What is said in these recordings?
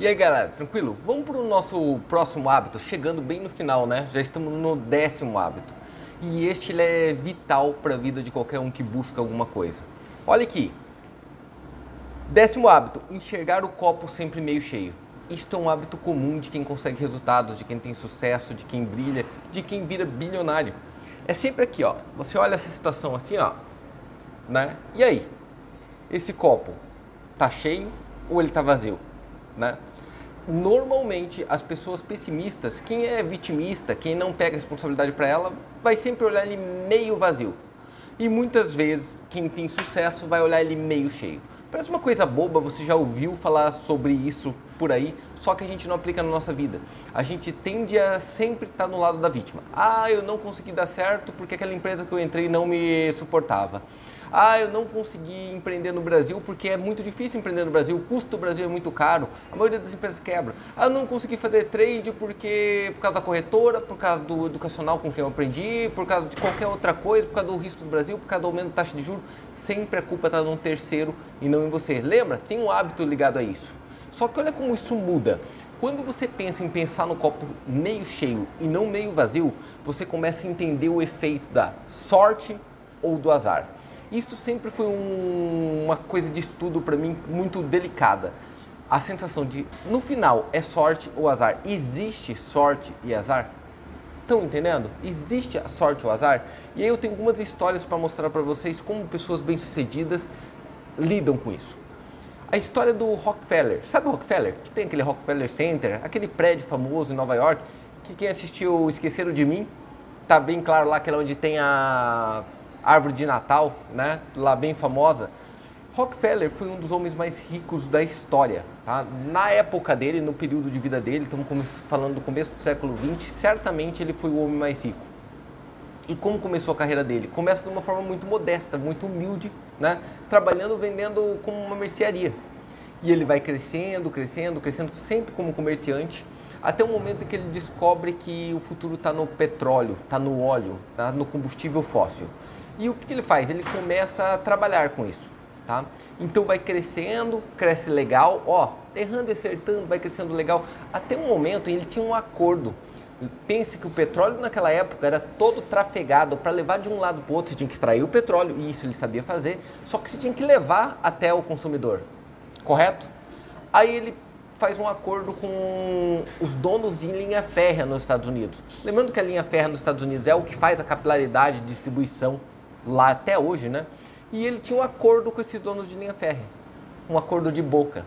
E aí galera, tranquilo? Vamos para o nosso próximo hábito, chegando bem no final, né? Já estamos no décimo hábito. E este é vital para a vida de qualquer um que busca alguma coisa. Olha aqui. Décimo hábito, enxergar o copo sempre meio cheio. Isto é um hábito comum de quem consegue resultados, de quem tem sucesso, de quem brilha, de quem vira bilionário. É sempre aqui, ó. Você olha essa situação assim, ó, né? E aí? Esse copo tá cheio ou ele tá vazio, né? Normalmente as pessoas pessimistas, quem é vitimista, quem não pega responsabilidade para ela, vai sempre olhar ele meio vazio. E muitas vezes quem tem sucesso vai olhar ele meio cheio. Parece uma coisa boba, você já ouviu falar sobre isso por aí, só que a gente não aplica na nossa vida. A gente tende a sempre estar no lado da vítima. Ah, eu não consegui dar certo porque aquela empresa que eu entrei não me suportava. Ah, eu não consegui empreender no Brasil porque é muito difícil empreender no Brasil, o custo do Brasil é muito caro, a maioria das empresas quebra. Ah, eu não consegui fazer trade porque por causa da corretora, por causa do educacional com quem eu aprendi, por causa de qualquer outra coisa, por causa do risco do Brasil, por causa do aumento da taxa de juros. Sempre a culpa está num terceiro e não em você. Lembra? Tem um hábito ligado a isso. Só que olha como isso muda. Quando você pensa em pensar no copo meio cheio e não meio vazio, você começa a entender o efeito da sorte ou do azar. Isto sempre foi um, uma coisa de estudo para mim muito delicada. A sensação de, no final, é sorte ou azar. Existe sorte e azar? Estão entendendo? Existe a sorte ou azar? E aí eu tenho algumas histórias para mostrar para vocês como pessoas bem-sucedidas lidam com isso. A história do Rockefeller. Sabe o Rockefeller? Que tem aquele Rockefeller Center, aquele prédio famoso em Nova York, que quem assistiu Esqueceram de Mim, tá bem claro lá que é onde tem a árvore de Natal, né? Lá bem famosa. Rockefeller foi um dos homens mais ricos da história. Tá? Na época dele, no período de vida dele, estamos falando do começo do século XX, certamente ele foi o homem mais rico. E como começou a carreira dele? Começa de uma forma muito modesta, muito humilde, né? trabalhando, vendendo como uma mercearia. E ele vai crescendo, crescendo, crescendo, sempre como comerciante, até o momento que ele descobre que o futuro está no petróleo, está no óleo, está no combustível fóssil. E o que ele faz? Ele começa a trabalhar com isso, tá? Então vai crescendo, cresce legal, ó, errando e acertando, vai crescendo legal. Até um momento ele tinha um acordo. Pense que o petróleo naquela época era todo trafegado para levar de um lado para o outro. Você tinha que extrair o petróleo, e isso ele sabia fazer, só que você tinha que levar até o consumidor, correto? Aí ele faz um acordo com os donos de linha férrea nos Estados Unidos. Lembrando que a linha férrea nos Estados Unidos é o que faz a capilaridade de distribuição lá até hoje, né? E ele tinha um acordo com esses donos de linha férrea, um acordo de boca.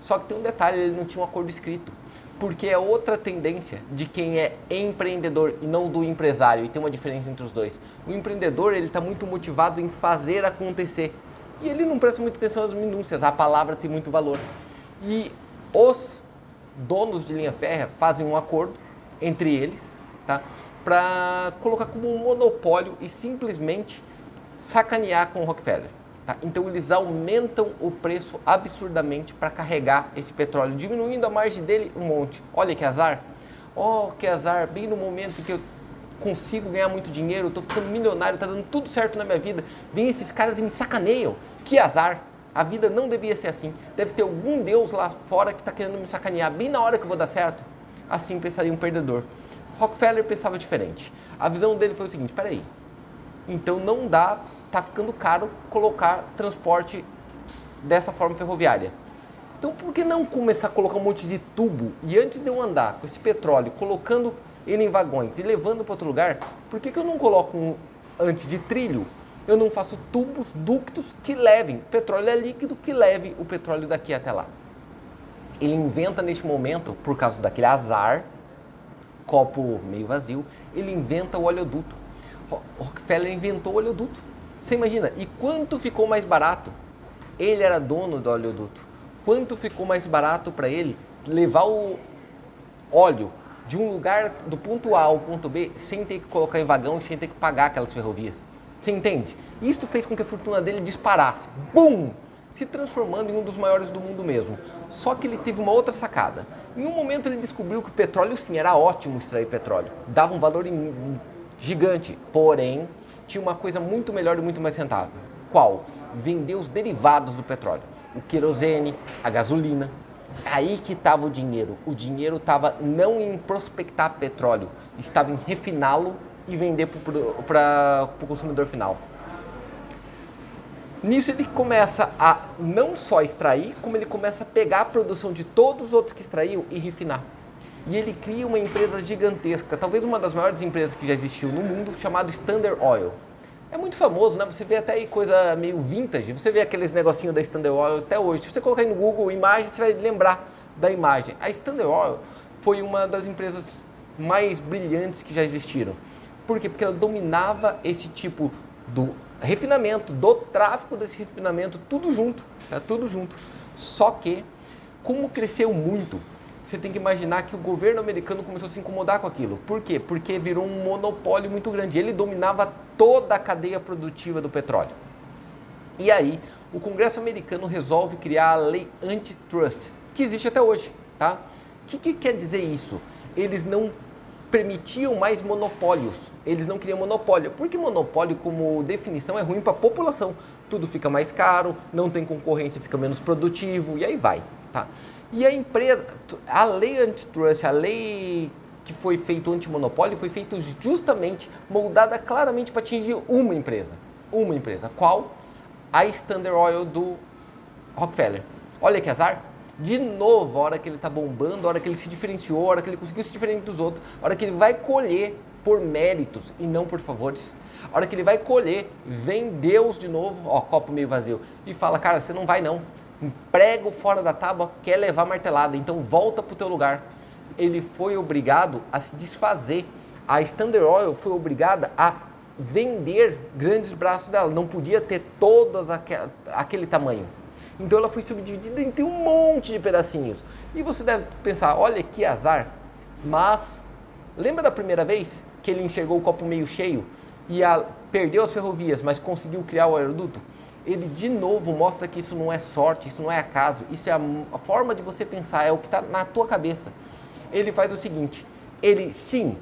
Só que tem um detalhe, ele não tinha um acordo escrito, porque é outra tendência de quem é empreendedor e não do empresário, e tem uma diferença entre os dois. O empreendedor, ele está muito motivado em fazer acontecer, e ele não presta muita atenção às minúcias, a palavra tem muito valor. E os donos de linha férrea fazem um acordo entre eles, tá? Para colocar como um monopólio e simplesmente sacanear com o Rockefeller. Tá? Então eles aumentam o preço absurdamente para carregar esse petróleo, diminuindo a margem dele um monte. Olha que azar! Oh, que azar! Bem no momento que eu consigo ganhar muito dinheiro, estou ficando milionário, está dando tudo certo na minha vida. Vem esses caras e me sacaneiam. Que azar! A vida não devia ser assim. Deve ter algum Deus lá fora que está querendo me sacanear bem na hora que eu vou dar certo. Assim pensaria um perdedor. Rockefeller pensava diferente. A visão dele foi o seguinte: peraí, então não dá, tá ficando caro colocar transporte dessa forma ferroviária. Então por que não começar a colocar um monte de tubo e antes de eu andar com esse petróleo, colocando ele em vagões e levando para outro lugar, por que, que eu não coloco um antes de trilho? Eu não faço tubos, ductos que levem, petróleo é líquido, que leve o petróleo daqui até lá. Ele inventa neste momento, por causa daquele azar, copo meio vazio, ele inventa o oleoduto. Rockefeller inventou o oleoduto. Você imagina? E quanto ficou mais barato? Ele era dono do oleoduto. Quanto ficou mais barato para ele levar o óleo de um lugar do ponto A ao ponto B sem ter que colocar em vagão, sem ter que pagar aquelas ferrovias? Você entende? Isto fez com que a fortuna dele disparasse. Bum! Se transformando em um dos maiores do mundo mesmo. Só que ele teve uma outra sacada. Em um momento ele descobriu que o petróleo sim era ótimo extrair petróleo. Dava um valor gigante, porém tinha uma coisa muito melhor e muito mais rentável. Qual? Vender os derivados do petróleo. O querosene, a gasolina. Aí que estava o dinheiro. O dinheiro estava não em prospectar petróleo, estava em refiná-lo e vender para o consumidor final. Nisso ele começa a não só extrair, como ele começa a pegar a produção de todos os outros que extraiu e refinar. E ele cria uma empresa gigantesca, talvez uma das maiores empresas que já existiu no mundo, chamada Standard Oil. É muito famoso, né? Você vê até aí coisa meio vintage, você vê aqueles negocinhos da Standard Oil até hoje. Se você colocar aí no Google imagem, você vai lembrar da imagem. A Standard Oil foi uma das empresas mais brilhantes que já existiram. Por quê? Porque ela dominava esse tipo do refinamento, do tráfico desse refinamento, tudo junto, tá tudo junto. Só que, como cresceu muito, você tem que imaginar que o governo americano começou a se incomodar com aquilo. Por quê? Porque virou um monopólio muito grande. Ele dominava toda a cadeia produtiva do petróleo. E aí, o Congresso americano resolve criar a lei antitrust, que existe até hoje, tá? O que, que quer dizer isso? Eles não permitiam mais monopólios. Eles não queriam monopólio. Porque monopólio, como definição, é ruim para a população. Tudo fica mais caro, não tem concorrência, fica menos produtivo e aí vai. Tá? E a empresa, a lei antitrust, a lei que foi feito antimonopólio, foi feito justamente moldada claramente para atingir uma empresa. Uma empresa. Qual? A Standard Oil do Rockefeller. Olha que azar de novo, a hora que ele está bombando, a hora que ele se diferenciou, a hora que ele conseguiu se diferenciar dos outros, a hora que ele vai colher por méritos e não por favores. A hora que ele vai colher, vem Deus de novo, ó, copo meio vazio, e fala, cara, você não vai não. Prego fora da tábua quer levar martelada, então volta para o teu lugar. Ele foi obrigado a se desfazer. A Standard Oil foi obrigada a vender grandes braços dela, não podia ter todos aquele tamanho. Então ela foi subdividida entre um monte de pedacinhos. E você deve pensar, olha que azar. Mas lembra da primeira vez que ele enxergou o copo meio cheio e a, perdeu as ferrovias, mas conseguiu criar o aeroduto? Ele de novo mostra que isso não é sorte, isso não é acaso, isso é a, a forma de você pensar, é o que está na tua cabeça. Ele faz o seguinte: ele sim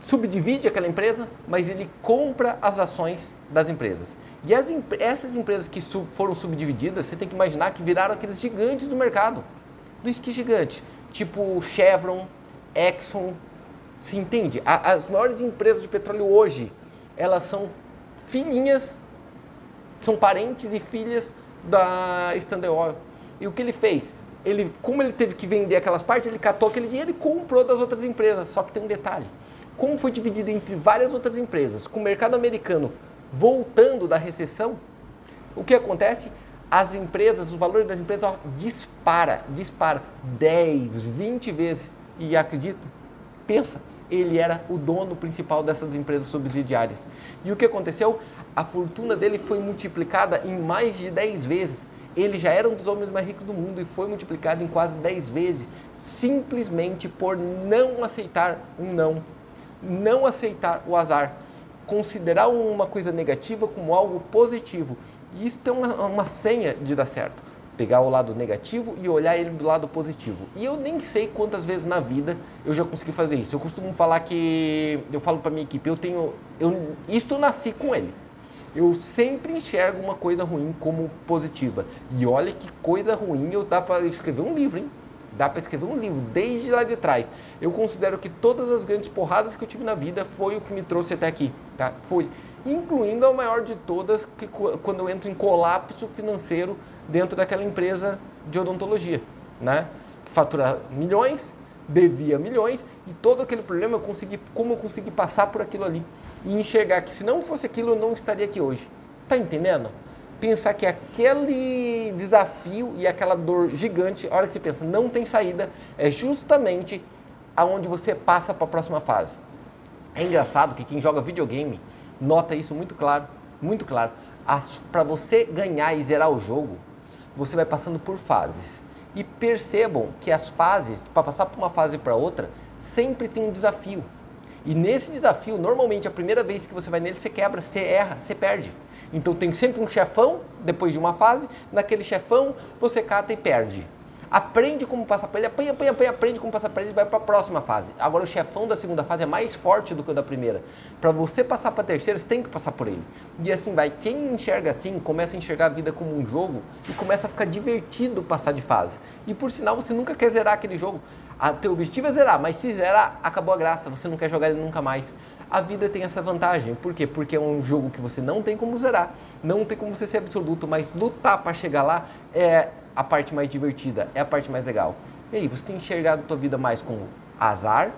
subdivide aquela empresa, mas ele compra as ações das empresas. E as, essas empresas que sub, foram subdivididas, você tem que imaginar que viraram aqueles gigantes do mercado. Dos que gigantes? Tipo Chevron, Exxon. Se entende? A, as maiores empresas de petróleo hoje, elas são filhinhas, são parentes e filhas da Standard Oil. E o que ele fez? Ele, como ele teve que vender aquelas partes, ele catou aquele dinheiro e comprou das outras empresas. Só que tem um detalhe. Como foi dividido entre várias outras empresas, com o mercado americano voltando da recessão, o que acontece? As empresas, os valores das empresas ó, dispara, dispara 10, 20 vezes. E acredito, pensa, ele era o dono principal dessas empresas subsidiárias. E o que aconteceu? A fortuna dele foi multiplicada em mais de 10 vezes. Ele já era um dos homens mais ricos do mundo e foi multiplicado em quase 10 vezes, simplesmente por não aceitar um não, não aceitar o azar considerar uma coisa negativa como algo positivo. E isso tem uma, uma senha de dar certo. Pegar o lado negativo e olhar ele do lado positivo. E eu nem sei quantas vezes na vida eu já consegui fazer isso. Eu costumo falar que eu falo para minha equipe, eu tenho, eu, isto eu nasci com ele. Eu sempre enxergo uma coisa ruim como positiva. E olha que coisa ruim eu dá para escrever um livro, hein? Dá para escrever um livro desde lá de trás. Eu considero que todas as grandes porradas que eu tive na vida foi o que me trouxe até aqui, tá? Foi, incluindo a maior de todas, que quando eu entro em colapso financeiro dentro daquela empresa de odontologia, né? Fatura milhões, devia milhões e todo aquele problema eu consegui, como eu consegui passar por aquilo ali e enxergar que se não fosse aquilo eu não estaria aqui hoje. Tá entendendo? pensar que aquele desafio e aquela dor gigante, a hora que você pensa não tem saída, é justamente aonde você passa para a próxima fase. É engraçado que quem joga videogame nota isso muito claro, muito claro. Para você ganhar e zerar o jogo, você vai passando por fases. E percebam que as fases, para passar por uma fase para outra, sempre tem um desafio. E nesse desafio, normalmente a primeira vez que você vai nele, você quebra, você erra, você perde. Então tem sempre um chefão depois de uma fase, naquele chefão você cata e perde. Aprende como passar por ele, apanha, apanha, apanha, aprende como passar por ele e vai para a próxima fase. Agora o chefão da segunda fase é mais forte do que o da primeira. Para você passar para a terceira, você tem que passar por ele. E assim vai. Quem enxerga assim, começa a enxergar a vida como um jogo e começa a ficar divertido passar de fase. E por sinal, você nunca quer zerar aquele jogo. A teu objetivo é zerar, mas se zerar, acabou a graça, você não quer jogar ele nunca mais. A vida tem essa vantagem. Por quê? Porque é um jogo que você não tem como zerar, não tem como você ser absoluto, mas lutar para chegar lá é a parte mais divertida, é a parte mais legal. E aí, você tem enxergado a tua vida mais como azar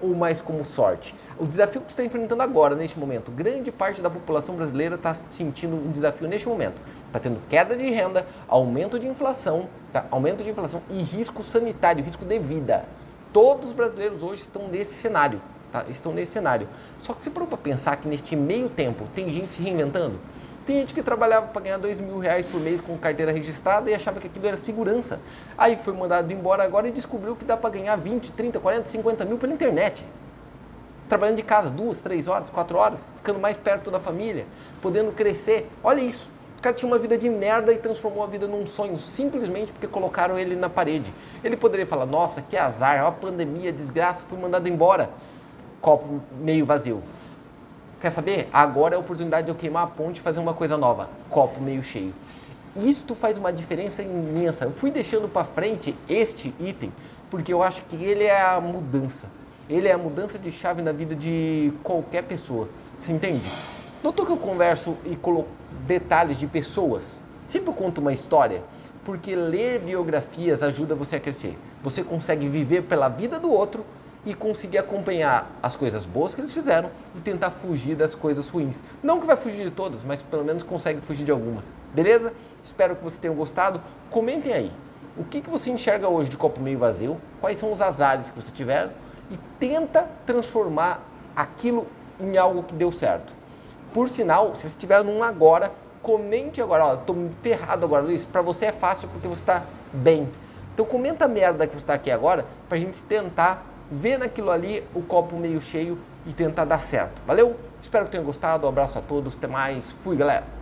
ou mais como sorte? O desafio que você está enfrentando agora, neste momento, grande parte da população brasileira está sentindo um desafio neste momento. Está tendo queda de renda, aumento de inflação, tá? aumento de inflação e risco sanitário, risco de vida. Todos os brasileiros hoje estão nesse cenário. Tá? Estão nesse cenário. Só que você parou para pensar que neste meio tempo tem gente se reinventando? Tem gente que trabalhava para ganhar dois mil reais por mês com carteira registrada e achava que aquilo era segurança. Aí foi mandado embora agora e descobriu que dá para ganhar 20, 30, 40, 50 mil pela internet. Trabalhando de casa duas, três horas, quatro horas, ficando mais perto da família, podendo crescer. Olha isso. O cara tinha uma vida de merda e transformou a vida num sonho, simplesmente porque colocaram ele na parede. Ele poderia falar: Nossa, que azar, ó, pandemia, desgraça, fui mandado embora. Copo meio vazio. Quer saber? Agora é a oportunidade de eu queimar a ponte e fazer uma coisa nova. Copo meio cheio. Isto faz uma diferença imensa. Eu fui deixando para frente este item porque eu acho que ele é a mudança. Ele é a mudança de chave na vida de qualquer pessoa. Você entende? Notou que eu converso e coloco detalhes de pessoas? Sempre eu conto uma história, porque ler biografias ajuda você a crescer. Você consegue viver pela vida do outro e conseguir acompanhar as coisas boas que eles fizeram e tentar fugir das coisas ruins. Não que vai fugir de todas, mas pelo menos consegue fugir de algumas. Beleza? Espero que vocês tenham gostado. Comentem aí. O que, que você enxerga hoje de copo meio vazio? Quais são os azares que você tiver? E tenta transformar aquilo em algo que deu certo. Por sinal, se você estiver num agora, comente agora. Ó, tô ferrado agora, Luiz. Para você é fácil porque você está bem. Então comenta a merda que você está aqui agora para a gente tentar ver naquilo ali o copo meio cheio e tentar dar certo. Valeu? Espero que tenham gostado. Um abraço a todos. Até mais. Fui, galera.